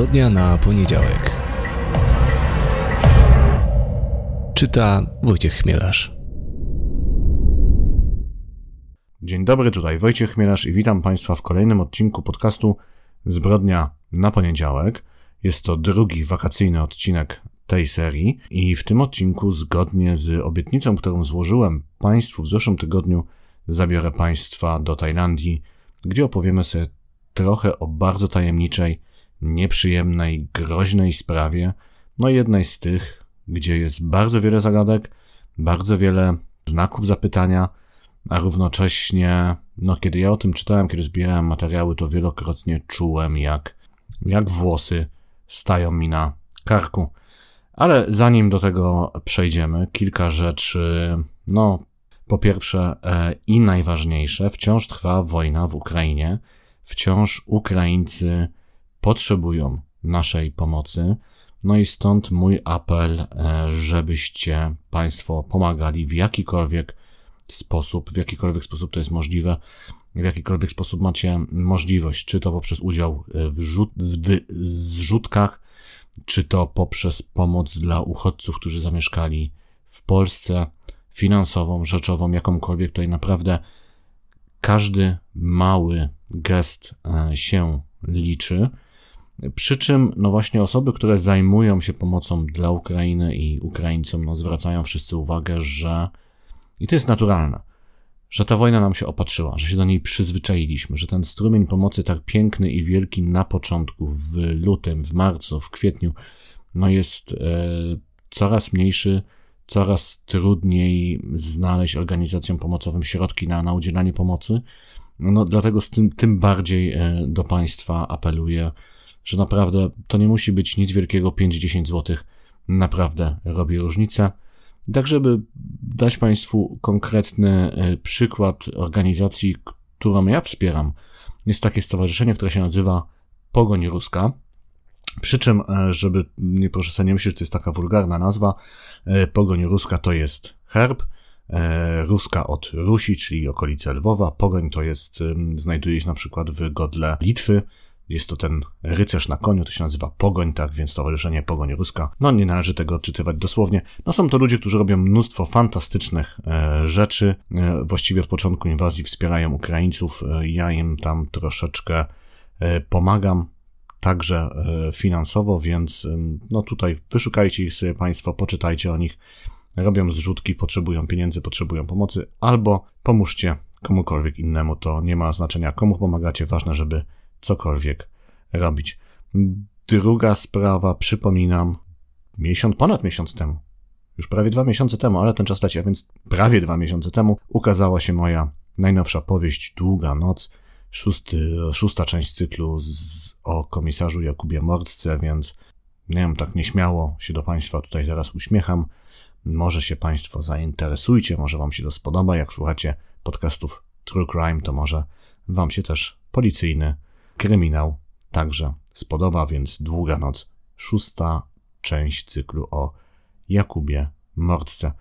Zbrodnia na poniedziałek. Czyta Wojciech Chmielarz. Dzień dobry, tutaj Wojciech Chmielarz i witam Państwa w kolejnym odcinku podcastu Zbrodnia na poniedziałek. Jest to drugi wakacyjny odcinek tej serii i w tym odcinku, zgodnie z obietnicą, którą złożyłem Państwu w zeszłym tygodniu, zabiorę Państwa do Tajlandii, gdzie opowiemy sobie trochę o bardzo tajemniczej, nieprzyjemnej, groźnej sprawie, no jednej z tych, gdzie jest bardzo wiele zagadek, bardzo wiele znaków zapytania, a równocześnie, no kiedy ja o tym czytałem, kiedy zbierałem materiały, to wielokrotnie czułem, jak, jak włosy stają mi na karku. Ale zanim do tego przejdziemy, kilka rzeczy, no po pierwsze e, i najważniejsze, wciąż trwa wojna w Ukrainie, wciąż Ukraińcy potrzebują naszej pomocy. No i stąd mój apel, e, żebyście Państwo pomagali w jakikolwiek sposób, w jakikolwiek sposób to jest możliwe, w jakikolwiek sposób macie możliwość, czy to poprzez udział w, rzut, w zrzutkach, czy to poprzez pomoc dla uchodźców, którzy zamieszkali w Polsce, finansową, rzeczową, jakąkolwiek. Tutaj naprawdę każdy mały gest e, się liczy. Przy czym, no właśnie, osoby, które zajmują się pomocą dla Ukrainy i Ukraińcom, no zwracają wszyscy uwagę, że i to jest naturalne, że ta wojna nam się opatrzyła, że się do niej przyzwyczailiśmy, że ten strumień pomocy tak piękny i wielki na początku, w lutym, w marcu, w kwietniu, no jest e, coraz mniejszy, coraz trudniej znaleźć organizacjom pomocowym środki na, na udzielanie pomocy. No, dlatego z tym, tym bardziej e, do Państwa apeluję, że naprawdę to nie musi być nic wielkiego, 5-10 zł naprawdę robi różnicę. Tak, żeby dać Państwu konkretny e, przykład organizacji, którą ja wspieram, jest takie stowarzyszenie, które się nazywa Pogoń Ruska. Przy czym, e, żeby nie proszę sobie nie myśleć, że to jest taka wulgarna nazwa, e, Pogoń Ruska to jest herb, Ruska od Rusi, czyli okolice Lwowa. Pogoń to jest, znajduje się na przykład w godle Litwy, jest to ten rycerz na koniu, to się nazywa Pogoń, tak więc Stowarzyszenie Pogoń Ruska. No nie należy tego odczytywać dosłownie. No są to ludzie, którzy robią mnóstwo fantastycznych e, rzeczy. E, właściwie od początku inwazji wspierają Ukraińców. E, ja im tam troszeczkę e, pomagam. Także e, finansowo, więc no tutaj wyszukajcie ich sobie Państwo, poczytajcie o nich. Robią zrzutki, potrzebują pieniędzy, potrzebują pomocy, albo pomóżcie komukolwiek innemu. To nie ma znaczenia, komu pomagacie. Ważne, żeby cokolwiek robić. Druga sprawa, przypominam, miesiąc, ponad miesiąc temu, już prawie dwa miesiące temu, ale ten czas leci, a więc prawie dwa miesiące temu, ukazała się moja najnowsza powieść Długa Noc, szósty, szósta część cyklu z, o komisarzu Jakubie Mordce, więc nie wiem, tak nieśmiało się do Państwa tutaj teraz uśmiecham. Może się Państwo zainteresujcie, może Wam się to spodoba. Jak słuchacie podcastów True Crime, to może Wam się też policyjny kryminał także spodoba, więc Długa Noc, szósta część cyklu o Jakubie Mordce.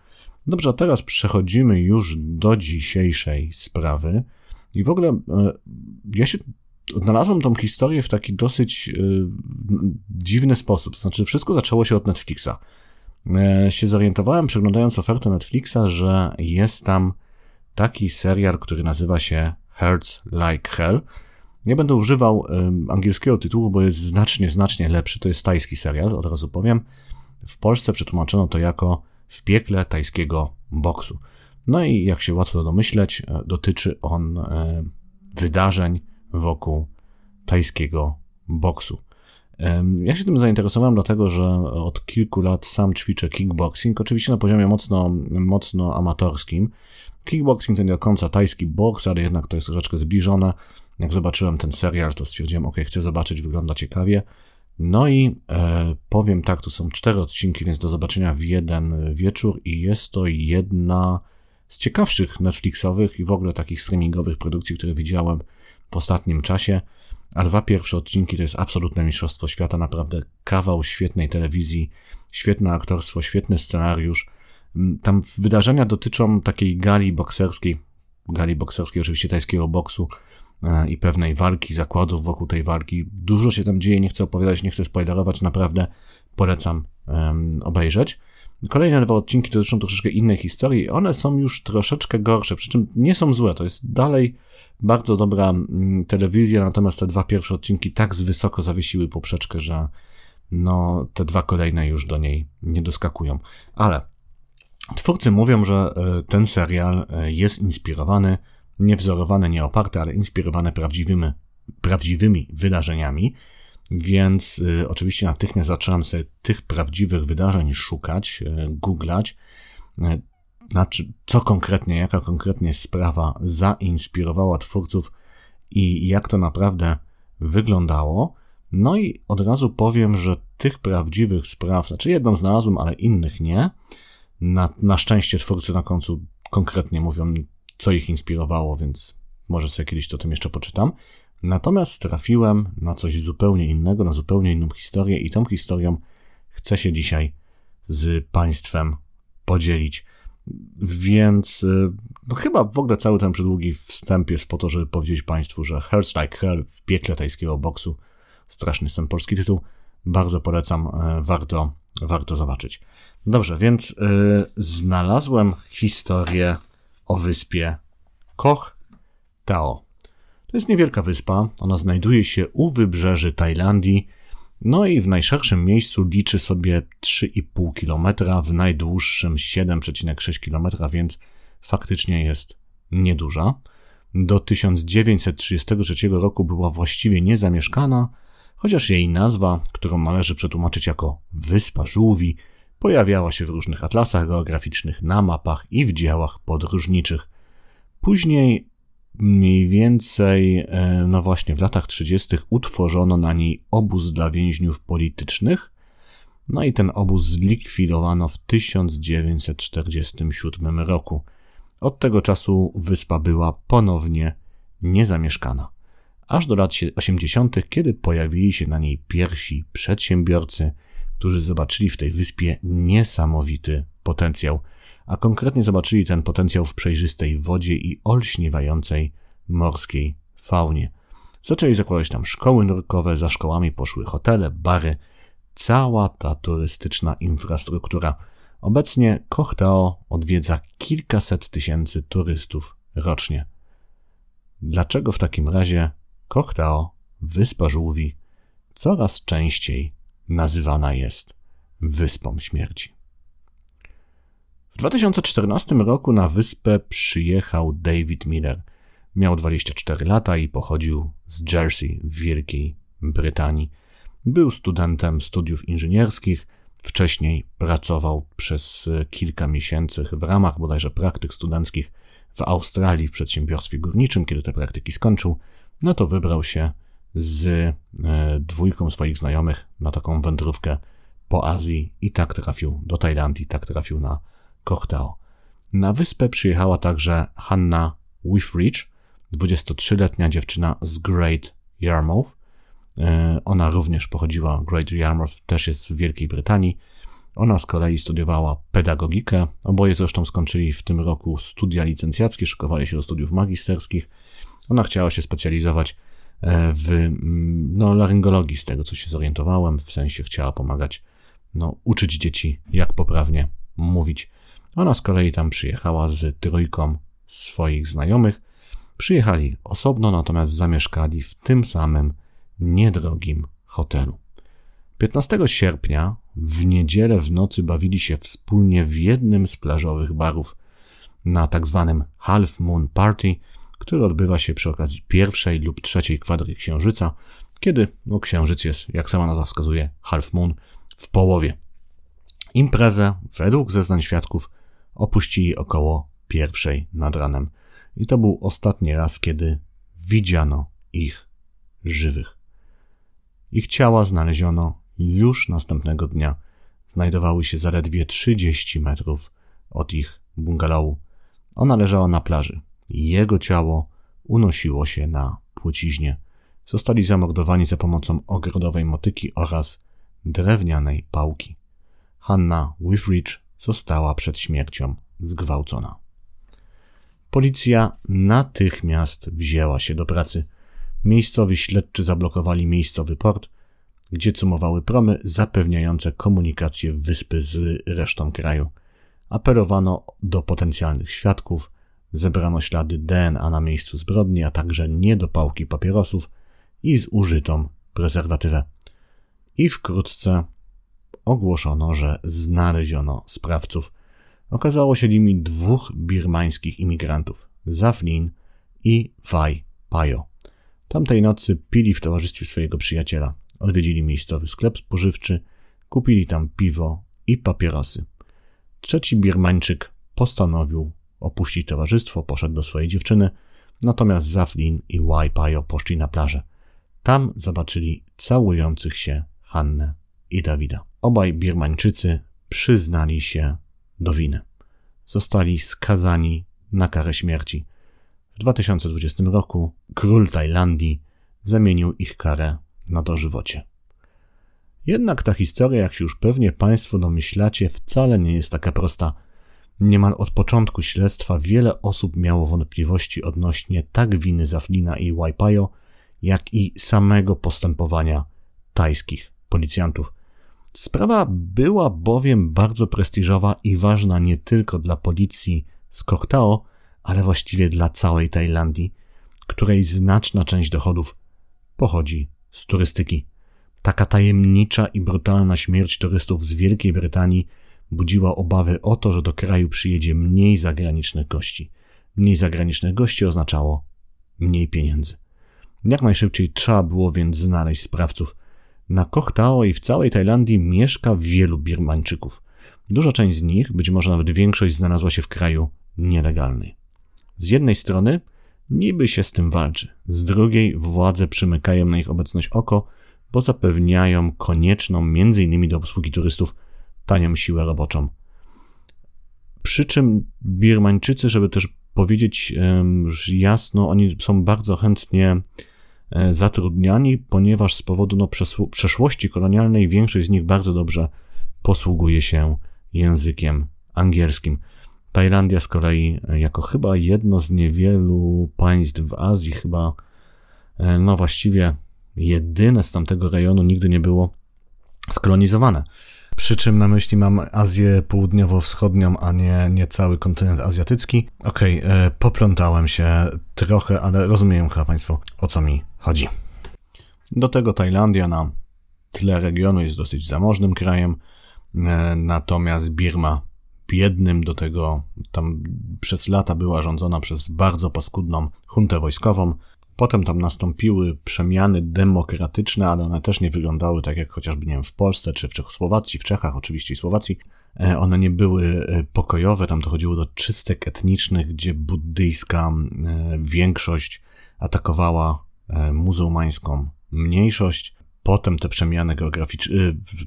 Dobrze, a teraz przechodzimy już do dzisiejszej sprawy. I w ogóle e, ja się odnalazłem tą historię w taki dosyć e, dziwny sposób. Znaczy, wszystko zaczęło się od Netflixa. E, się zorientowałem, przeglądając ofertę Netflixa, że jest tam taki serial, który nazywa się Hurts Like Hell. Nie będę używał angielskiego tytułu, bo jest znacznie, znacznie lepszy. To jest tajski serial, od razu powiem. W Polsce przetłumaczono to jako w piekle tajskiego boksu. No i jak się łatwo domyśleć, e, dotyczy on e, wydarzeń wokół tajskiego boksu. Ja się tym zainteresowałem dlatego, że od kilku lat sam ćwiczę kickboxing, oczywiście na poziomie mocno, mocno amatorskim. Kickboxing to nie do końca tajski boks, ale jednak to jest troszeczkę zbliżone. Jak zobaczyłem ten serial, to stwierdziłem, ok, chcę zobaczyć, wygląda ciekawie. No i e, powiem tak, to są cztery odcinki, więc do zobaczenia w jeden wieczór i jest to jedna z ciekawszych Netflixowych i w ogóle takich streamingowych produkcji, które widziałem w ostatnim czasie. A dwa pierwsze odcinki to jest absolutne mistrzostwo świata, naprawdę kawał świetnej telewizji, świetne aktorstwo, świetny scenariusz. Tam wydarzenia dotyczą takiej gali bokserskiej, gali bokserskiej oczywiście tajskiego boksu, i pewnej walki, zakładów wokół tej walki. Dużo się tam dzieje, nie chcę opowiadać, nie chcę spoilerować, naprawdę polecam obejrzeć. Kolejne dwa odcinki dotyczą troszeczkę innej historii. One są już troszeczkę gorsze, przy czym nie są złe. To jest dalej bardzo dobra mm, telewizja, natomiast te dwa pierwsze odcinki tak z wysoko zawiesiły poprzeczkę, że no, te dwa kolejne już do niej nie doskakują. Ale twórcy mówią, że e, ten serial e, jest inspirowany, nie wzorowany, nie oparty, ale inspirowany prawdziwymi, prawdziwymi wydarzeniami. Więc y, oczywiście natychmiast zacząłem sobie tych prawdziwych wydarzeń szukać, y, googlać, y, znaczy, co konkretnie, jaka konkretnie sprawa zainspirowała twórców i jak to naprawdę wyglądało. No i od razu powiem, że tych prawdziwych spraw, znaczy jedną znalazłem, ale innych nie. Na, na szczęście twórcy na końcu konkretnie mówią, co ich inspirowało, więc może sobie kiedyś to tym jeszcze poczytam. Natomiast trafiłem na coś zupełnie innego, na zupełnie inną historię i tą historią chcę się dzisiaj z Państwem podzielić. Więc y, no chyba w ogóle cały ten przedługi wstęp jest po to, żeby powiedzieć Państwu, że Hurts Like Hell w piekle tajskiego boksu, straszny jest ten polski tytuł, bardzo polecam, e, warto, warto zobaczyć. Dobrze, więc yy, znalazłem historię o wyspie Koh Tao. To jest niewielka wyspa, ona znajduje się u wybrzeży Tajlandii, no i w najszerszym miejscu liczy sobie 3,5 km, w najdłuższym 7,6 km, więc faktycznie jest nieduża. Do 1933 roku była właściwie niezamieszkana, chociaż jej nazwa, którą należy przetłumaczyć jako Wyspa Żółwi, pojawiała się w różnych atlasach geograficznych, na mapach i w dziełach podróżniczych. Później mniej więcej, e, no właśnie, w latach 30. utworzono na niej obóz dla więźniów politycznych. No i ten obóz zlikwidowano w 1947 roku. Od tego czasu wyspa była ponownie niezamieszkana. Aż do lat 80., kiedy pojawili się na niej pierwsi przedsiębiorcy, którzy zobaczyli w tej wyspie niesamowity potencjał a konkretnie zobaczyli ten potencjał w przejrzystej wodzie i olśniewającej morskiej faunie. Zaczęli zakładać tam szkoły nurkowe, za szkołami poszły hotele, bary, cała ta turystyczna infrastruktura. Obecnie Kochtao odwiedza kilkaset tysięcy turystów rocznie. Dlaczego w takim razie Kochtao, Wyspa Żółwi, coraz częściej nazywana jest Wyspą Śmierci? W 2014 roku na wyspę przyjechał David Miller. Miał 24 lata i pochodził z Jersey w Wielkiej Brytanii. Był studentem studiów inżynierskich. Wcześniej pracował przez kilka miesięcy w ramach bodajże praktyk studenckich w Australii w przedsiębiorstwie górniczym. Kiedy te praktyki skończył, no to wybrał się z e, dwójką swoich znajomych na taką wędrówkę po Azji i tak trafił do Tajlandii, tak trafił na Kochtao. Na wyspę przyjechała także Hanna Withridge, 23-letnia dziewczyna z Great Yarmouth. E, ona również pochodziła, Great Yarmouth też jest w Wielkiej Brytanii. Ona z kolei studiowała pedagogikę. Oboje zresztą skończyli w tym roku studia licencjackie, szykowali się do studiów magisterskich. Ona chciała się specjalizować w mm, no, laryngologii, z tego co się zorientowałem, w sensie chciała pomagać no, uczyć dzieci, jak poprawnie mówić. Ona z kolei tam przyjechała z trójką swoich znajomych. Przyjechali osobno, natomiast zamieszkali w tym samym niedrogim hotelu. 15 sierpnia w niedzielę w nocy bawili się wspólnie w jednym z plażowych barów na tak zwanym Half Moon Party, który odbywa się przy okazji pierwszej lub trzeciej kwadry księżyca, kiedy no, księżyc jest, jak sama nazwa wskazuje, half moon w połowie. Imprezę, według zeznań świadków, opuścili około pierwszej nad ranem. I to był ostatni raz, kiedy widziano ich żywych. Ich ciała znaleziono już następnego dnia. Znajdowały się zaledwie 30 metrów od ich bungalowu. Ona leżała na plaży. Jego ciało unosiło się na płciźnie. Zostali zamordowani za pomocą ogrodowej motyki oraz drewnianej pałki. Hanna Withridge została przed śmiercią zgwałcona. Policja natychmiast wzięła się do pracy. Miejscowi śledczy zablokowali miejscowy port, gdzie cumowały promy zapewniające komunikację wyspy z resztą kraju. Apelowano do potencjalnych świadków, zebrano ślady DNA na miejscu zbrodni, a także niedopałki papierosów i zużytą prezerwatywę. I wkrótce ogłoszono, że znaleziono sprawców. Okazało się nimi dwóch birmańskich imigrantów, Zaflin i Wai Pajo. Tamtej nocy pili w towarzystwie swojego przyjaciela. Odwiedzili miejscowy sklep spożywczy, kupili tam piwo i papierosy. Trzeci Birmańczyk postanowił opuścić towarzystwo, poszedł do swojej dziewczyny, natomiast Zaflin i Waipayo poszli na plażę. Tam zobaczyli całujących się Hannę i Dawida. Obaj Birmańczycy przyznali się do winy. Zostali skazani na karę śmierci. W 2020 roku król Tajlandii zamienił ich karę na dożywocie. Jednak ta historia, jak się już pewnie Państwo domyślacie, wcale nie jest taka prosta. Niemal od początku śledztwa wiele osób miało wątpliwości odnośnie tak winy Zaflina i Waipayo, jak i samego postępowania tajskich policjantów. Sprawa była bowiem bardzo prestiżowa i ważna nie tylko dla policji z Koktao, ale właściwie dla całej Tajlandii, której znaczna część dochodów pochodzi z turystyki. Taka tajemnicza i brutalna śmierć turystów z Wielkiej Brytanii budziła obawy o to, że do kraju przyjedzie mniej zagranicznych gości. Mniej zagranicznych gości oznaczało mniej pieniędzy. Jak najszybciej trzeba było więc znaleźć sprawców. Na Koh Tao i w całej Tajlandii mieszka wielu Birmańczyków. Duża część z nich, być może nawet większość, znalazła się w kraju nielegalnej. Z jednej strony niby się z tym walczy, z drugiej władze przymykają na ich obecność oko, bo zapewniają konieczną m.in. do obsługi turystów tanią siłę roboczą. Przy czym Birmańczycy, żeby też powiedzieć jasno, oni są bardzo chętnie e, zatrudniani, ponieważ z powodu no, przeszłości kolonialnej większość z nich bardzo dobrze posługuje się językiem angielskim. Tajlandia z kolei, e, jako chyba jedno z niewielu państw w Azji, chyba, e, no właściwie jedyne z tamtego rejonu nigdy nie było skolonizowane. Przy czym na myśli mam Azję Południowo-Wschodnią, a nie, nie cały kontynent azjatycki. Okej, okay, e, poplątałem się trochę, ale rozumieją chyba Państwo, o co mi chodzi. Do tego Tajlandia na tle regionu jest dosyć zamożnym krajem, e, natomiast Birma biednym, do tego tam przez lata była rządzona przez bardzo paskudną huntę wojskową. Potem tam nastąpiły przemiany demokratyczne, ale one też nie wyglądały tak jak chociażby, nie wiem, w Polsce czy w Czechosłowacji, w Czechach oczywiście i Słowacji. E, one nie były e, pokojowe, tam dochodziło do czystek etnicznych, gdzie buddyjska e, większość atakowała muzułmańską mniejszość. Potem te przemiany geograficzne,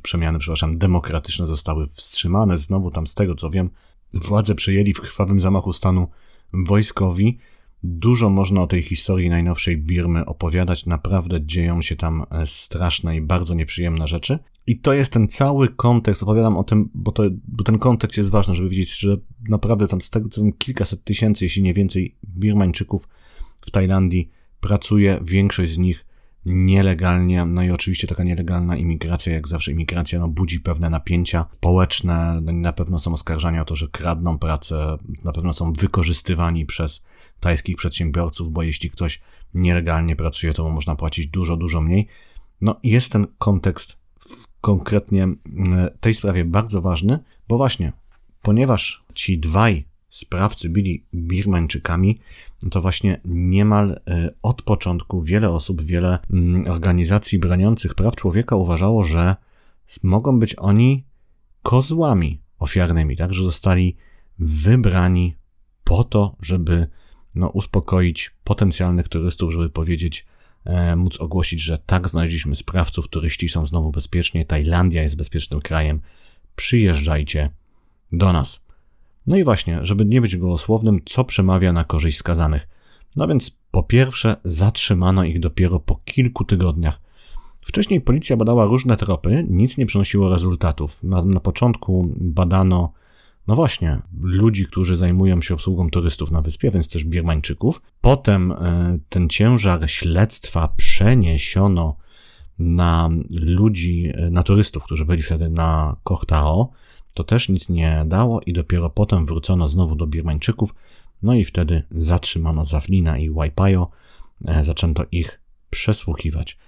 przemiany, przepraszam, demokratyczne zostały wstrzymane. Znowu tam z tego co wiem, władze przejęli w krwawym zamachu stanu wojskowi, Dużo można o tej historii najnowszej Birmy opowiadać, naprawdę dzieją się tam e, straszne i bardzo nieprzyjemne rzeczy. I to jest ten cały kontekst, opowiadam o tym, bo, to, bo ten kontekst jest ważny, żeby wiedzieć, że naprawdę tam z tego co wiem, kilkaset tysięcy, jeśli nie więcej, Birmańczyków w Tajlandii pracuje, większość z nich nielegalnie, no i oczywiście taka nielegalna imigracja, jak zawsze imigracja, no budzi pewne napięcia społeczne, no na pewno są oskarżania o to, że kradną pracę, na pewno są wykorzystywani przez tajskich przedsiębiorców, bo jeśli ktoś nielegalnie pracuje, to mu można płacić dużo, dużo mniej. No jest ten kontekst w konkretnie tej sprawie bardzo ważny, bo właśnie, ponieważ ci dwaj sprawcy byli Birmańczykami, to właśnie niemal e, od początku wiele osób, wiele mm, organizacji broniących praw człowieka uważało, że mogą być oni kozłami ofiarnymi, tak, że zostali wybrani po to, żeby no, uspokoić potencjalnych turystów, żeby powiedzieć, e, móc ogłosić, że tak, znaleźliśmy sprawców, turyści są znowu bezpiecznie, Tajlandia jest bezpiecznym krajem, przyjeżdżajcie do nas. No i właśnie, żeby nie być gołosłownym, co przemawia na korzyść skazanych. No więc po pierwsze, zatrzymano ich dopiero po kilku tygodniach. Wcześniej policja badała różne tropy, nic nie przynosiło rezultatów. Na, na początku badano no właśnie, ludzi, którzy zajmują się obsługą turystów na wyspie, więc też Birmańczyków. Potem e, ten ciężar śledztwa przeniesiono na ludzi, e, na turystów, którzy byli wtedy na Kochtao. To też nic nie dało i dopiero potem wrócono znowu do Birmańczyków, no i wtedy zatrzymano Zaflina i Waipayo, e, zaczęto ich przesłuchiwać.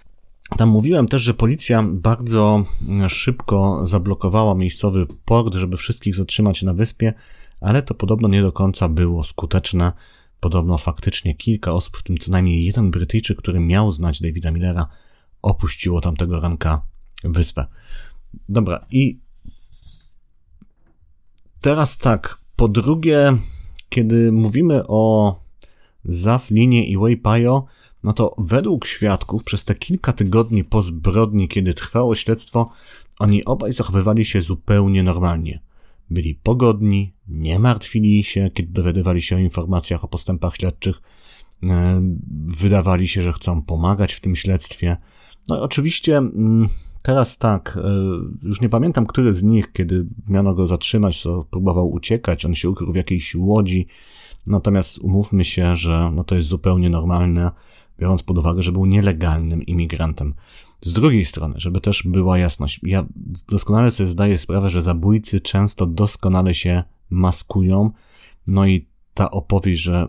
Tam mówiłem też, że policja bardzo szybko zablokowała miejscowy port, żeby wszystkich zatrzymać na wyspie, ale to podobno nie do końca było skuteczne. Podobno faktycznie kilka osób, w tym co najmniej jeden Brytyjczyk, który miał znać Davida Millera, opuściło tamtego ranka wyspę. Dobra, i teraz tak. Po drugie, kiedy mówimy o Zaflinie i Waypayo, no to według świadków przez te kilka tygodni po zbrodni, kiedy trwało śledztwo, oni obaj zachowywali się zupełnie normalnie. Byli pogodni, nie martwili się, kiedy dowiadywali się o informacjach o postępach śledczych, e, wydawali się, że chcą pomagać w tym śledztwie. No i oczywiście mm, teraz tak, e, już nie pamiętam, który z nich, kiedy miano go zatrzymać, to próbował uciekać, on się ukrył w jakiejś łodzi, natomiast umówmy się, że no to jest zupełnie normalne, biorąc pod uwagę, że był nielegalnym imigrantem. Z drugiej strony, żeby też była jasność, ja doskonale sobie zdaję sprawę, że zabójcy często doskonale się maskują, no i ta opowieść, że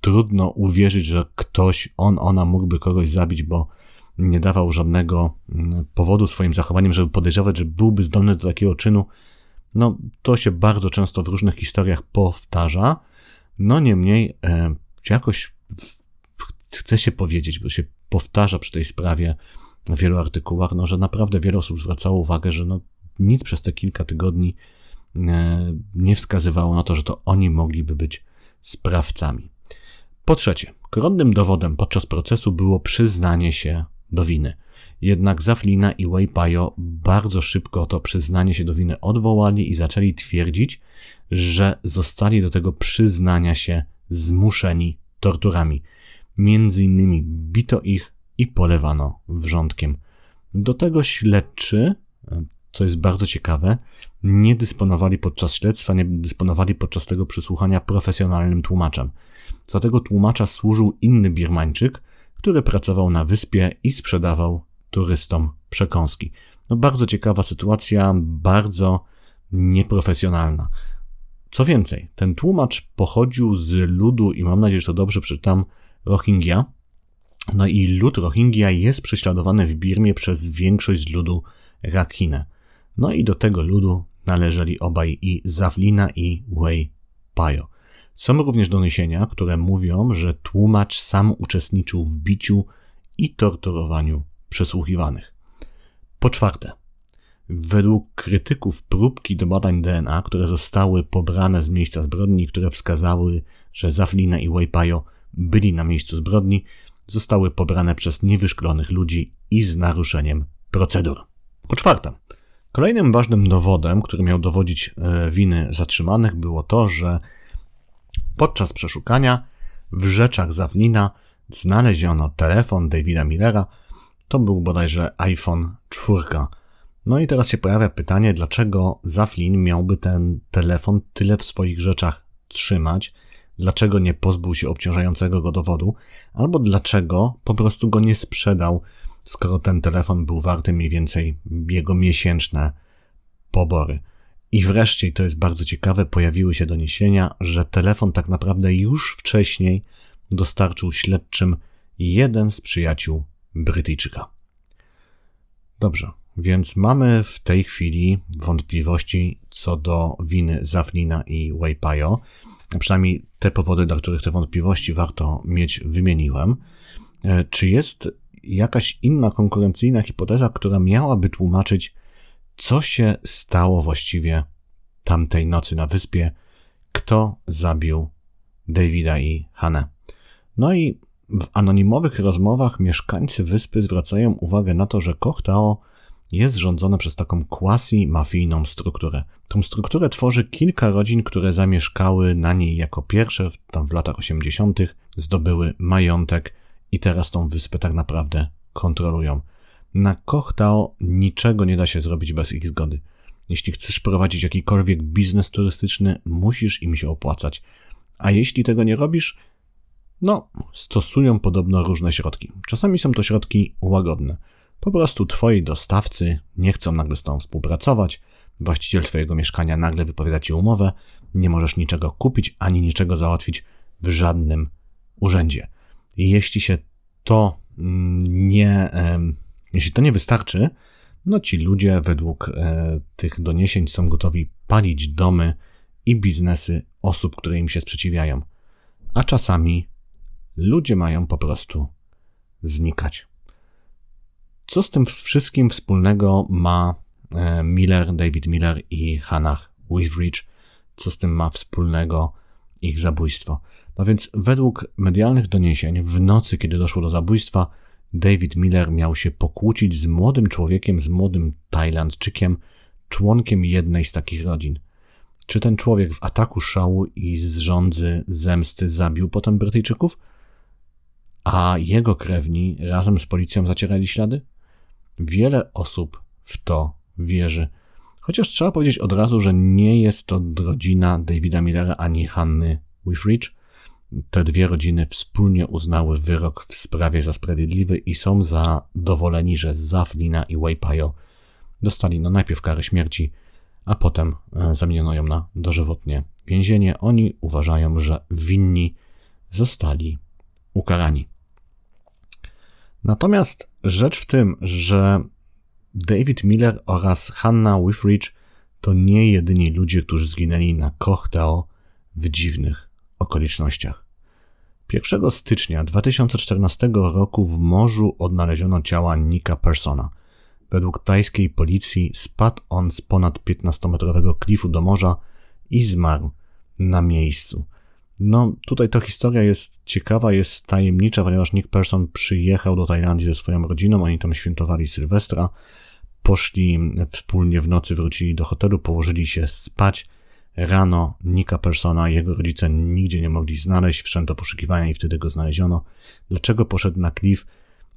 trudno uwierzyć, że ktoś, on, ona mógłby kogoś zabić, bo nie dawał żadnego mm, powodu swoim zachowaniem, żeby podejrzewać, że byłby zdolny do takiego czynu, no to się bardzo często w różnych historiach powtarza. No niemniej, e, jakoś chce się powiedzieć, bo się powtarza przy tej sprawie w wielu artykułach, no, że naprawdę wiele osób zwracało uwagę, że no, nic przez te kilka tygodni e, nie wskazywało na to, że to oni mogliby być sprawcami. Po trzecie, koronnym dowodem podczas procesu było przyznanie się do winy. Jednak Zaflina i Waypayo bardzo szybko to przyznanie się do winy odwołali i zaczęli twierdzić, że zostali do tego przyznania się zmuszeni torturami. Między innymi bito ich i polewano wrzątkiem. Do tego śledczy, co jest bardzo ciekawe, nie dysponowali podczas śledztwa, nie dysponowali podczas tego przysłuchania profesjonalnym tłumaczem. Za tego tłumacza służył inny Birmańczyk, który pracował na wyspie i sprzedawał turystom przekąski. No bardzo ciekawa sytuacja, bardzo nieprofesjonalna. Co więcej, ten tłumacz pochodził z ludu, i mam nadzieję, że to dobrze przeczytam, Rohingya. No i lud Rohingya jest prześladowany w Birmie przez większość ludu Rakhine. No i do tego ludu należeli obaj i Zawlina i Wei Payo. Są również doniesienia, które mówią, że tłumacz sam uczestniczył w biciu i torturowaniu przesłuchiwanych. Po czwarte, według krytyków próbki do badań DNA, które zostały pobrane z miejsca zbrodni, które wskazały, że Zawlina i Wejpajo byli na miejscu zbrodni, zostały pobrane przez niewyszklonych ludzi i z naruszeniem procedur. Po czwarte, kolejnym ważnym dowodem, który miał dowodzić e, winy zatrzymanych, było to, że podczas przeszukania w rzeczach Zawlina znaleziono telefon Davida Millera, to był bodajże iPhone 4. No i teraz się pojawia pytanie, dlaczego Zaflin miałby ten telefon tyle w swoich rzeczach trzymać, dlaczego nie pozbył się obciążającego go dowodu, albo dlaczego po prostu go nie sprzedał, skoro ten telefon był warty mniej więcej jego miesięczne pobory. I wreszcie, to jest bardzo ciekawe, pojawiły się doniesienia, że telefon tak naprawdę już wcześniej dostarczył śledczym jeden z przyjaciół Brytyjczyka. Dobrze, więc mamy w tej chwili wątpliwości co do winy Zafnina i Waypayo. Przynajmniej te powody, dla których te wątpliwości warto mieć, wymieniłem. E, czy jest jakaś inna konkurencyjna hipoteza, która miałaby tłumaczyć, co się stało właściwie tamtej nocy na wyspie, kto zabił Davida i Hannę? No i w anonimowych rozmowach mieszkańcy wyspy zwracają uwagę na to, że Kochtao jest rządzone przez taką quasi-mafijną strukturę. Tą strukturę tworzy kilka rodzin, które zamieszkały na niej jako pierwsze, tam w latach 80., zdobyły majątek i teraz tą wyspę tak naprawdę kontrolują. Na Kochtao niczego nie da się zrobić bez ich zgody. Jeśli chcesz prowadzić jakikolwiek biznes turystyczny, musisz im się opłacać. A jeśli tego nie robisz, no, stosują podobno różne środki. Czasami są to środki łagodne. Po prostu twoi dostawcy nie chcą nagle z tobą współpracować, właściciel twojego mieszkania nagle wypowiada ci umowę, nie możesz niczego kupić ani niczego załatwić w żadnym urzędzie. I jeśli się to mm, nie, jeśli to nie wystarczy, no ci ludzie według e, tych doniesień są gotowi palić domy i biznesy osób, które im się sprzeciwiają. A czasami ludzie mają po prostu znikać. Co z tym wszystkim wspólnego ma e, Miller, David Miller i Hannah Withridge? Co z tym ma wspólnego ich zabójstwo? No więc według medialnych doniesień w nocy, kiedy doszło do zabójstwa, David Miller miał się pokłócić z młodym człowiekiem, z młodym Tajlandczykiem, członkiem jednej z takich rodzin. Czy ten człowiek w ataku szału i z rządzy zemsty zabił potem Brytyjczyków? A jego krewni razem z policją zacierali ślady? Wiele osób w to wierzy. Chociaż trzeba powiedzieć od razu, że nie jest to rodzina Davida Millera ani Hanny Withridge. Te dwie rodziny wspólnie uznały wyrok w sprawie za sprawiedliwy i są zadowoleni, że Zaflina i Waypayo dostali no najpierw karę śmierci, a potem e, zamieniono ją na dożywotnie więzienie. Oni uważają, że winni zostali ukarani. Natomiast rzecz w tym, że David Miller oraz Hanna Withridge to nie jedyni ludzie, którzy zginęli na Kochtao w dziwnych okolicznościach. 1 stycznia 2014 roku w morzu odnaleziono ciała Nika Persona. Według tajskiej policji spadł on z ponad 15-metrowego klifu do morza i zmarł na miejscu. No, tutaj ta historia jest ciekawa, jest tajemnicza, ponieważ Nick Person przyjechał do Tajlandii ze swoją rodziną, oni tam świętowali Sylwestra, poszli wspólnie w nocy, wrócili do hotelu, położyli się spać. Rano Nika Persona jego rodzice nigdzie nie mogli znaleźć, wszędzie poszukiwania i wtedy go znaleziono. Dlaczego poszedł na klif?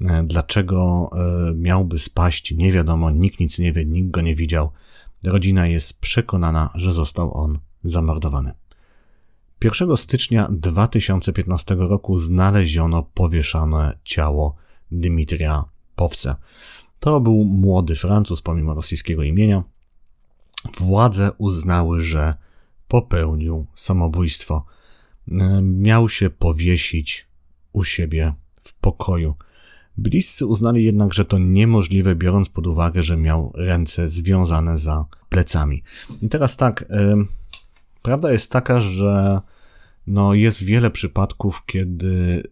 E, dlaczego e, miałby spaść? Nie wiadomo, nikt nic nie wie, nikt go nie widział. Rodzina jest przekonana, że został on zamordowany. 1 stycznia 2015 roku znaleziono powieszane ciało Dmitrija Powce. To był młody Francuz pomimo rosyjskiego imienia. Władze uznały, że popełnił samobójstwo. E, miał się powiesić u siebie w pokoju. Bliscy uznali jednak, że to niemożliwe, biorąc pod uwagę, że miał ręce związane za plecami. I teraz tak, prawda jest taka, że no jest wiele przypadków, kiedy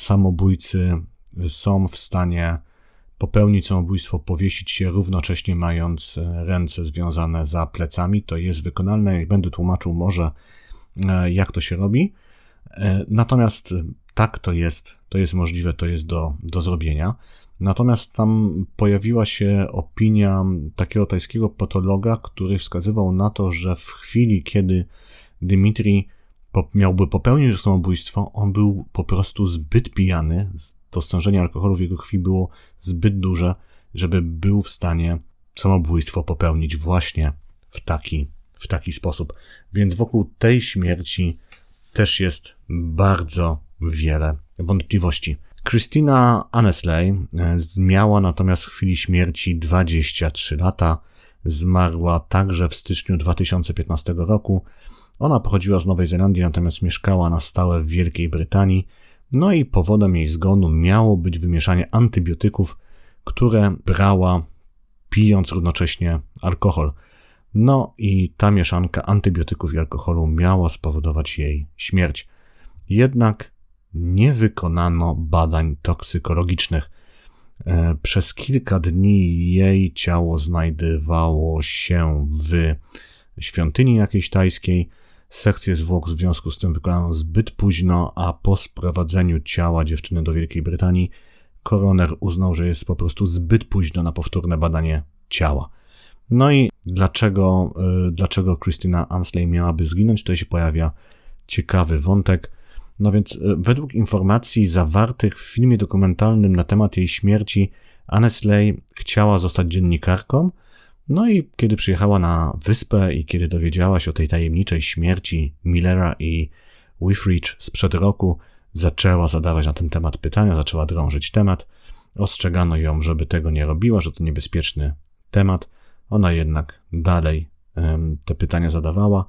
samobójcy są w stanie popełnić samobójstwo, powiesić się równocześnie mając ręce związane za plecami. To jest wykonalne i będę tłumaczył może e, jak to się robi. E, natomiast tak to jest, to jest możliwe, to jest do, do zrobienia. Natomiast tam pojawiła się opinia takiego tajskiego patologa, który wskazywał na to, że w chwili, kiedy Dmitri miałby popełnić samobójstwo, on był po prostu zbyt pijany, to stężenie alkoholu w jego krwi było zbyt duże, żeby był w stanie samobójstwo popełnić właśnie w taki, w taki sposób. Więc wokół tej śmierci też jest bardzo wiele wątpliwości. Christina Annesley e, miała natomiast w chwili śmierci 23 lata. Zmarła także w styczniu 2015 roku. Ona pochodziła z Nowej Zelandii, natomiast mieszkała na stałe w Wielkiej Brytanii. No i powodem jej zgonu miało być wymieszanie antybiotyków, które brała pijąc równocześnie alkohol. No i ta mieszanka antybiotyków i alkoholu miała spowodować jej śmierć. Jednak nie wykonano badań toksykologicznych. E, przez kilka dni jej ciało znajdowało się w świątyni jakiejś tajskiej. Sekcję zwłok w związku z tym wykonano zbyt późno, a po sprowadzeniu ciała dziewczyny do Wielkiej Brytanii koroner uznał, że jest po prostu zbyt późno na powtórne badanie ciała. No i dlaczego, e, dlaczego Christina Ansley miałaby zginąć? Tutaj się pojawia ciekawy wątek. No więc e, według informacji zawartych w filmie dokumentalnym na temat jej śmierci, Annesley chciała zostać dziennikarką, No i kiedy przyjechała na wyspę i kiedy dowiedziała się o tej tajemniczej śmierci Millera i Withridge sprzed roku, zaczęła zadawać na ten temat pytania, zaczęła drążyć temat. Ostrzegano ją, żeby tego nie robiła, że to niebezpieczny temat. Ona jednak dalej te pytania zadawała.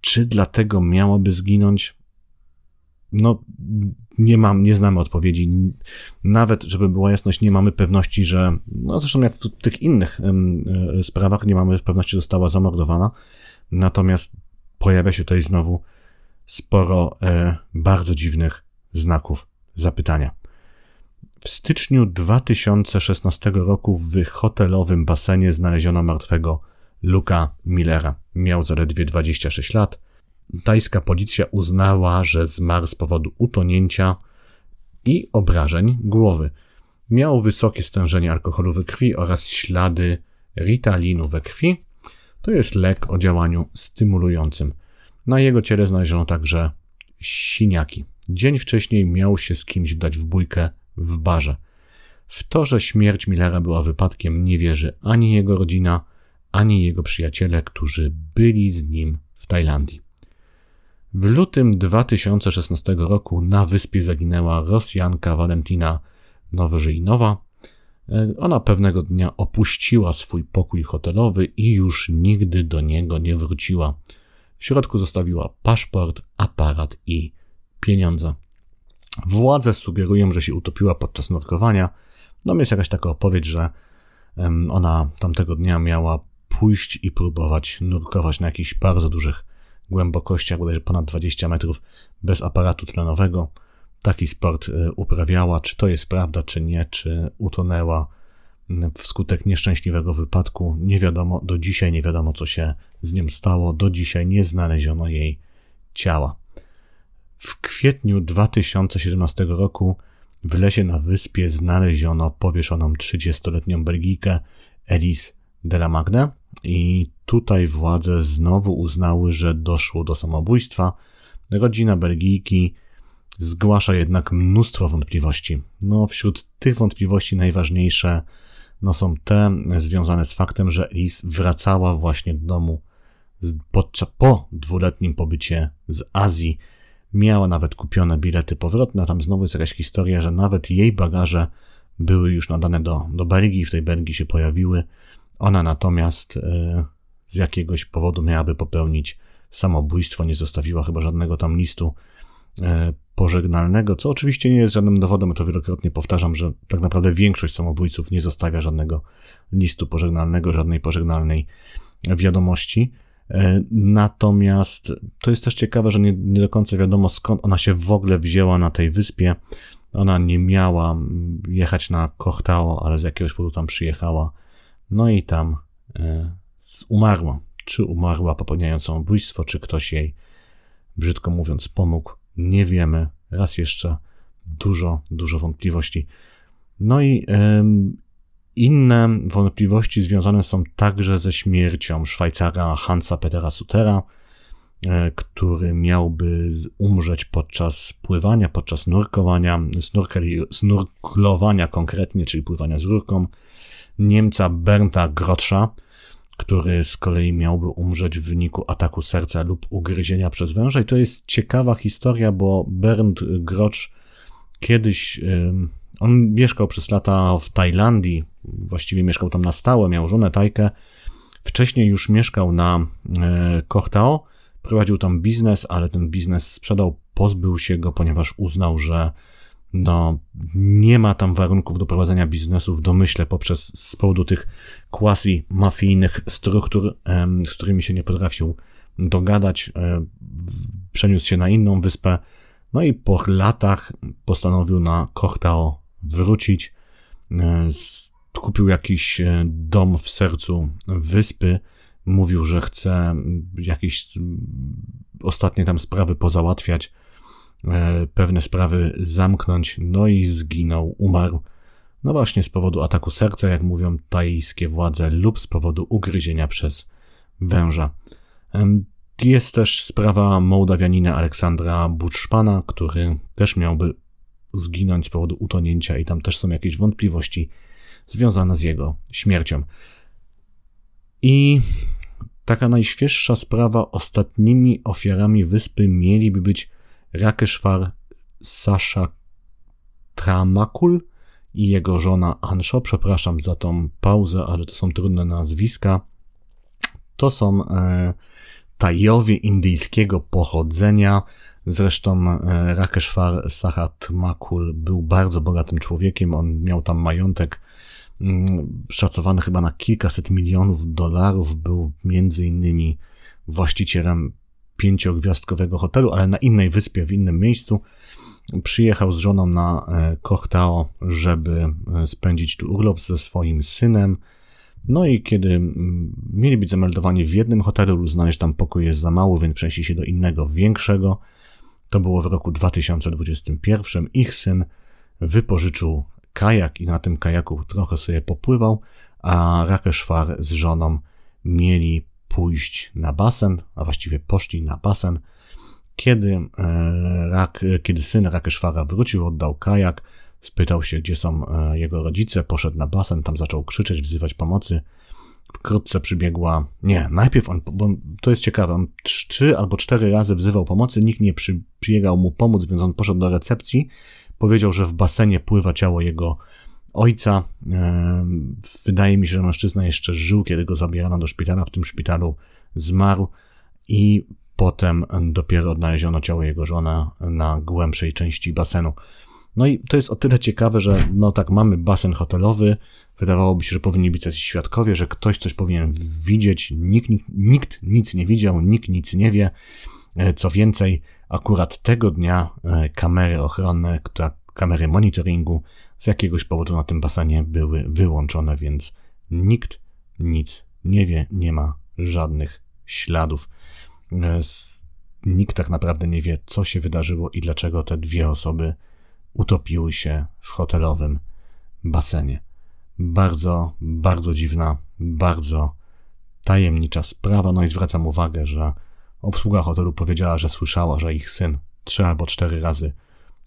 Czy dlatego miałaby zginąć? No, nie mam, nie znamy odpowiedzi. Nawet, żeby była jasność, nie mamy pewności, że, no zresztą jak w tych innych y, sprawach, nie mamy pewności, że została zamordowana. Natomiast pojawia się tutaj znowu sporo y, bardzo dziwnych znaków zapytania. W styczniu 2016 roku w hotelowym basenie znaleziono martwego Luka Millera. Miał zaledwie 26 lat tajska policja uznała, że zmarł z powodu utonięcia i obrażeń głowy. Miał wysokie stężenie alkoholu we krwi oraz ślady ritalinu we krwi. To jest lek o działaniu stymulującym. Na jego ciele znaleziono także siniaki. Dzień wcześniej miał się z kimś wdać w bójkę w barze. W to, że śmierć Millera była wypadkiem, nie wierzy ani jego rodzina, ani jego przyjaciele, którzy byli z nim w Tajlandii. W lutym 2016 roku na wyspie zaginęła Rosjanka Valentina Nowożyjnowa. E, ona pewnego dnia opuściła swój pokój hotelowy i już nigdy do niego nie wróciła. W środku zostawiła paszport, aparat i pieniądze. Władze sugerują, że się utopiła podczas nurkowania. No jest jakaś taka opowieść, że ona tamtego dnia miała pójść i próbować nurkować na jakichś bardzo dużych głębokościach, bodajże ponad 20 metrów, bez aparatu tlenowego. Taki sport y, uprawiała. Czy to jest prawda, czy nie, czy utonęła wskutek nieszczęśliwego wypadku, nie wiadomo, do dzisiaj nie wiadomo, co się z nim stało, do dzisiaj nie znaleziono jej ciała. W kwietniu 2017 roku w lesie na wyspie znaleziono powieszoną 30-letnią Belgijkę Elise de la Magde i tutaj władze znowu uznały, że doszło do samobójstwa. Rodzina Belgijki zgłasza jednak mnóstwo wątpliwości. No, wśród tych wątpliwości najważniejsze no, są te związane z faktem, że Lis wracała właśnie do domu podczas, po dwuletnim pobycie z Azji. Miała nawet kupione bilety powrotne. Tam znowu jest jakaś historia, że nawet jej bagaże były już nadane do, do Belgii, w tej Belgii się pojawiły. Ona natomiast e, z jakiegoś powodu miałaby popełnić samobójstwo, nie zostawiła chyba żadnego tam listu e, pożegnalnego, co oczywiście nie jest żadnym dowodem, to wielokrotnie powtarzam, że tak naprawdę większość samobójców nie zostawia żadnego listu pożegnalnego, żadnej pożegnalnej wiadomości. E, natomiast to jest też ciekawe, że nie, nie do końca wiadomo skąd ona się w ogóle wzięła na tej wyspie. Ona nie miała jechać na Kochtao, ale z jakiegoś powodu tam przyjechała. No i tam e, umarła. Czy umarła popełniając samobójstwo, czy ktoś jej, brzydko mówiąc, pomógł, nie wiemy. Raz jeszcze dużo, dużo wątpliwości. No i inne wątpliwości związane są także ze śmiercią Szwajcara Hansa Petera Sutera, e, który miałby umrzeć podczas pływania, podczas nurkowania, snorkeli, snorklowania konkretnie, czyli pływania z rurką, Niemca Bernta Grotscha, który z kolei miałby umrzeć w wyniku ataku serca lub ugryzienia przez węża. I to jest ciekawa historia, bo Bernd Grotsch kiedyś, on mieszkał przez lata w Tajlandii, właściwie mieszkał tam na stałe, miał żonę Tajkę. Wcześniej już mieszkał na e, Kochtao, prowadził tam biznes, ale ten biznes sprzedał, pozbył się go, ponieważ uznał, że no, nie ma tam warunków do prowadzenia biznesu w domyśle poprzez z powodu tych quasi-mafijnych struktur, z którymi się nie potrafił dogadać. E, przeniósł się na inną wyspę, no i po latach postanowił na Kochtao wrócić. E, kupił jakiś e, dom w sercu wyspy. Mówił, że chce jakieś ostatnie tam sprawy pozałatwiać pewne sprawy zamknąć, no i zginął, umarł. No właśnie z powodu ataku serca, jak mówią tajskie władze, lub z powodu ugryzienia przez węża. Jest też sprawa Mołdawianina Aleksandra Buczpana, który też miałby zginąć z powodu utonięcia i tam też są jakieś wątpliwości związane z jego śmiercią. I taka najświeższa sprawa, ostatnimi ofiarami wyspy mieliby być Rakeshwar Sasha Tramakul i jego żona Ansho. Przepraszam za tą pauzę, ale to są trudne nazwiska. To są e, Tajowie indyjskiego pochodzenia. Zresztą e, Rakeshwar Sahat Makul był bardzo bogatym człowiekiem. On miał tam majątek mm, szacowany chyba na kilkaset milionów dolarów. Był między innymi właścicielem pięciogwiazdkowego hotelu, ale na innej wyspie, w innym miejscu. Przyjechał z żoną na e, Kochtao, żeby e, spędzić tu urlop ze swoim synem. No i kiedy mieli być zameldowani w jednym hotelu, uznali, że tam pokój jest za mało, więc przenieśli się do innego, większego. To było w roku 2021. Ich syn wypożyczył kajak i na tym kajaku trochę sobie popływał, a Rakeshwar z żoną mieli pójść na basen, a właściwie poszli na basen. Kiedy, e, rak, kiedy syn Rakeshwara wrócił, oddał kajak, spytał się, gdzie są e, jego rodzice, poszedł na basen, tam zaczął krzyczeć, wzywać pomocy. Wkrótce przybiegła, nie, najpierw on, bo to jest ciekawe, on trzy albo cztery razy wzywał pomocy, nikt nie przybiegał mu pomóc, więc on poszedł do recepcji, powiedział, że w basenie pływa ciało jego ojca. Wydaje mi się, że mężczyzna jeszcze żył, kiedy go zabierano do szpitala. W tym szpitalu zmarł i potem dopiero odnaleziono ciało jego żony na głębszej części basenu. No i to jest o tyle ciekawe, że no tak, mamy basen hotelowy, wydawałoby się, że powinni być jacyś świadkowie, że ktoś coś powinien widzieć, nikt, nikt, nikt nic nie widział, nikt nic nie wie. E, co więcej, akurat tego dnia e, kamery ochronne, kamery monitoringu z jakiegoś powodu na tym basenie były wyłączone, więc nikt nic nie wie, nie ma żadnych śladów. E, nikt tak naprawdę nie wie, co się wydarzyło i dlaczego te dwie osoby utopiły się w hotelowym basenie. Bardzo, bardzo dziwna, bardzo tajemnicza sprawa. No i zwracam uwagę, że obsługa hotelu powiedziała, że słyszała, że ich syn trzy albo cztery razy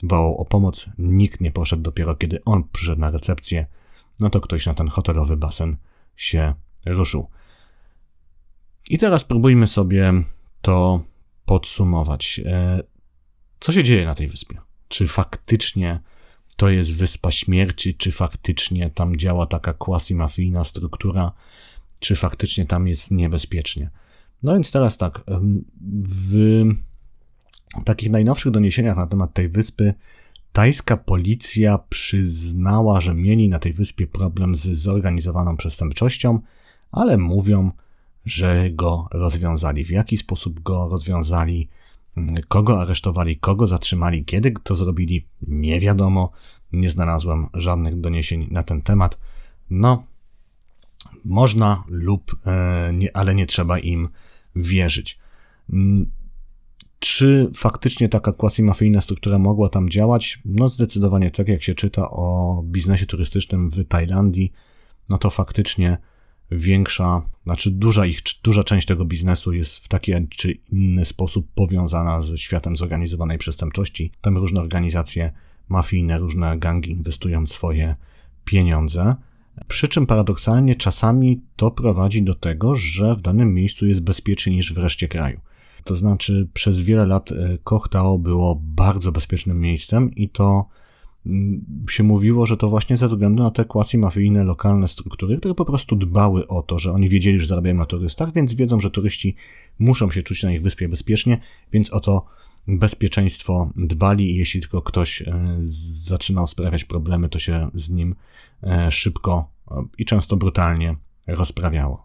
wołał o pomoc. Nikt nie poszedł dopiero kiedy on przyszedł na recepcję. No to ktoś na ten hotelowy basen się ruszył. I teraz spróbujmy sobie to podsumować. E, co się dzieje na tej wyspie? Czy faktycznie to jest wyspa śmierci, czy faktycznie tam działa taka quasi-mafijna struktura, czy faktycznie tam jest niebezpiecznie? No więc teraz tak, w takich najnowszych doniesieniach na temat tej wyspy tajska policja przyznała, że mieli na tej wyspie problem z zorganizowaną przestępczością, ale mówią, że go rozwiązali. W jaki sposób go rozwiązali, kogo aresztowali, kogo zatrzymali, kiedy to zrobili, nie wiadomo. Nie znalazłem żadnych doniesień na ten temat. No, można lub, e, ale nie trzeba im wierzyć. Czy faktycznie taka quasi-mafijna struktura mogła tam działać? No zdecydowanie tak, jak się czyta o biznesie turystycznym w Tajlandii, no to faktycznie większa, znaczy duża ich, duża część tego biznesu jest w taki czy inny sposób powiązana ze światem zorganizowanej przestępczości. Tam różne organizacje mafijne, różne gangi inwestują swoje pieniądze. Przy czym paradoksalnie czasami to prowadzi do tego, że w danym miejscu jest bezpieczniej niż w reszcie kraju. To znaczy, przez wiele lat e, Kochtao było bardzo bezpiecznym miejscem i to mm, się mówiło, że to właśnie ze względu na te quasi-mafijne lokalne struktury, które po prostu dbały o to, że oni wiedzieli, że zarabiają na turystach, więc wiedzą, że turyści muszą się czuć na ich wyspie bezpiecznie, więc o to bezpieczeństwo dbali i jeśli tylko ktoś e, zaczynał sprawiać problemy, to się z nim e, szybko i często brutalnie rozprawiało.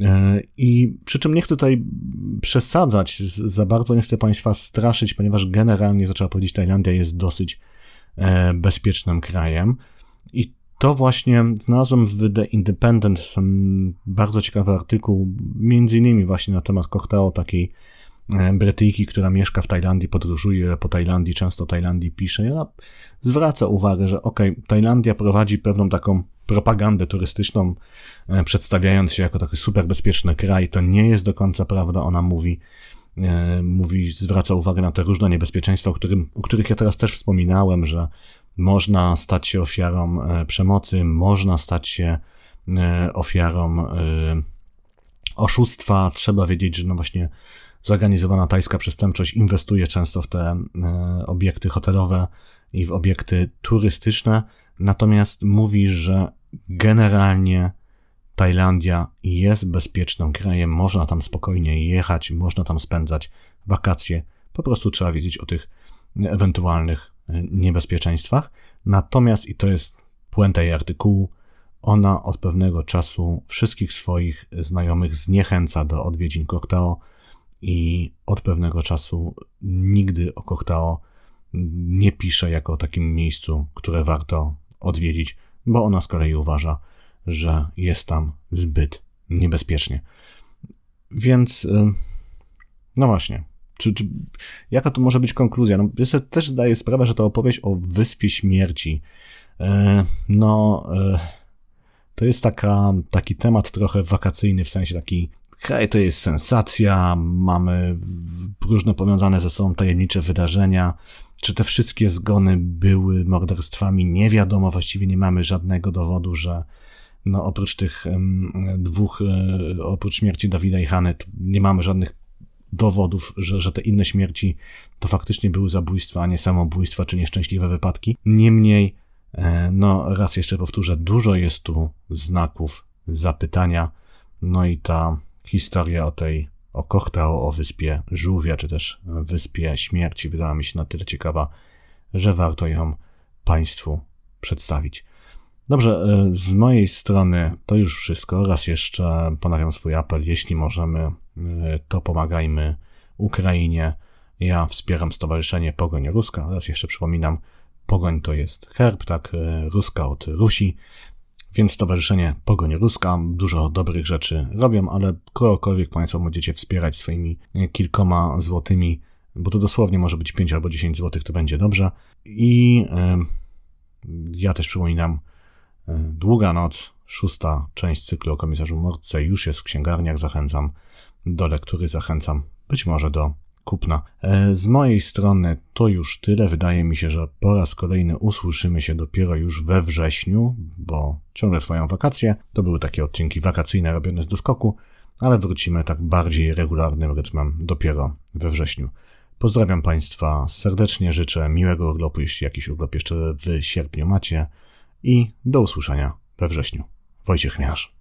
E, I przy czym nie chcę tutaj przesadzać za bardzo, nie chcę Państwa straszyć, ponieważ generalnie, to trzeba powiedzieć, Tajlandia jest dosyć bezpiecznym krajem. I to właśnie znalazłem w The Independent bardzo ciekawy artykuł, między innymi właśnie na temat Kochtao, takiej E, Brytyjki, która mieszka w Tajlandii, podróżuje po Tajlandii, często Tajlandii pisze i ona zwraca uwagę, że okay, Tajlandia prowadzi pewną taką propagandę turystyczną, e, przedstawiając się jako taki super bezpieczny kraj. To nie jest do końca prawda. Ona mówi, e, mówi, zwraca uwagę na te różne niebezpieczeństwa, o, którym, o których ja teraz też wspominałem, że można stać się ofiarą przemocy, można stać się ofiarą oszustwa. Trzeba wiedzieć, że no właśnie zorganizowana tajska przestępczość inwestuje często w te e, obiekty hotelowe i w obiekty turystyczne. Natomiast mówi, że generalnie Tajlandia jest bezpiecznym krajem, można tam spokojnie jechać, można tam spędzać wakacje. Po prostu trzeba wiedzieć o tych ewentualnych e, niebezpieczeństwach. Natomiast, i to jest puenta jej artykułu, ona od pewnego czasu wszystkich swoich znajomych zniechęca do odwiedzin Koktao i od pewnego czasu nigdy o Koktao nie pisze jako o takim miejscu, które warto odwiedzić, bo ona z kolei uważa, że jest tam zbyt niebezpiecznie. Więc, no właśnie, czy, czy, jaka to może być konkluzja? No, ja sobie też zdaję sprawę, że to opowieść o Wyspie Śmierci, e, no, e, to jest taka, taki temat trochę wakacyjny, w sensie taki, hej, to jest sensacja, mamy różne powiązane ze sobą tajemnicze wydarzenia, czy te wszystkie zgony były morderstwami? Nie wiadomo, właściwie nie mamy żadnego dowodu, że no oprócz tych dwóch, e, oprócz śmierci Dawida i Hany, nie mamy żadnych dowodów, że, że te inne śmierci to faktycznie były zabójstwa, a nie samobójstwa czy nieszczęśliwe wypadki. Niemniej, e, no raz jeszcze powtórzę, dużo jest tu znaków zapytania, no i ta historia o tej, o Kochtao, o wyspie Żółwia, czy też wyspie śmierci wydała mi się na tyle ciekawa, że warto ją Państwu przedstawić. Dobrze, e, z mojej strony to już wszystko. Raz jeszcze ponawiam swój apel. Jeśli możemy, e, to pomagajmy Ukrainie. Ja wspieram Stowarzyszenie Pogoń Ruska. Raz jeszcze przypominam, Pogoń to jest herb, tak, e, Ruska od Rusi. Więc Stowarzyszenie Pogoń Ruska dużo dobrych rzeczy robią, ale kogokolwiek Państwo będziecie wspierać swoimi kilkoma złotymi, bo to dosłownie może być 5 albo 10 złotych, to będzie dobrze. I ja też przypominam, Długa noc, szósta część cyklu o komisarzu Mordce już jest w księgarniach. Zachęcam do lektury, zachęcam być może do kupna. E, z mojej strony to już tyle. Wydaje mi się, że po raz kolejny usłyszymy się dopiero już we wrześniu, bo ciągle trwają wakacje. To były takie odcinki wakacyjne robione z doskoku, ale wrócimy tak bardziej regularnym rytmem dopiero we wrześniu. Pozdrawiam Państwa serdecznie, życzę miłego urlopu, jeśli jakiś urlop jeszcze w sierpniu macie i do usłyszenia we wrześniu. Wojciech Miarz.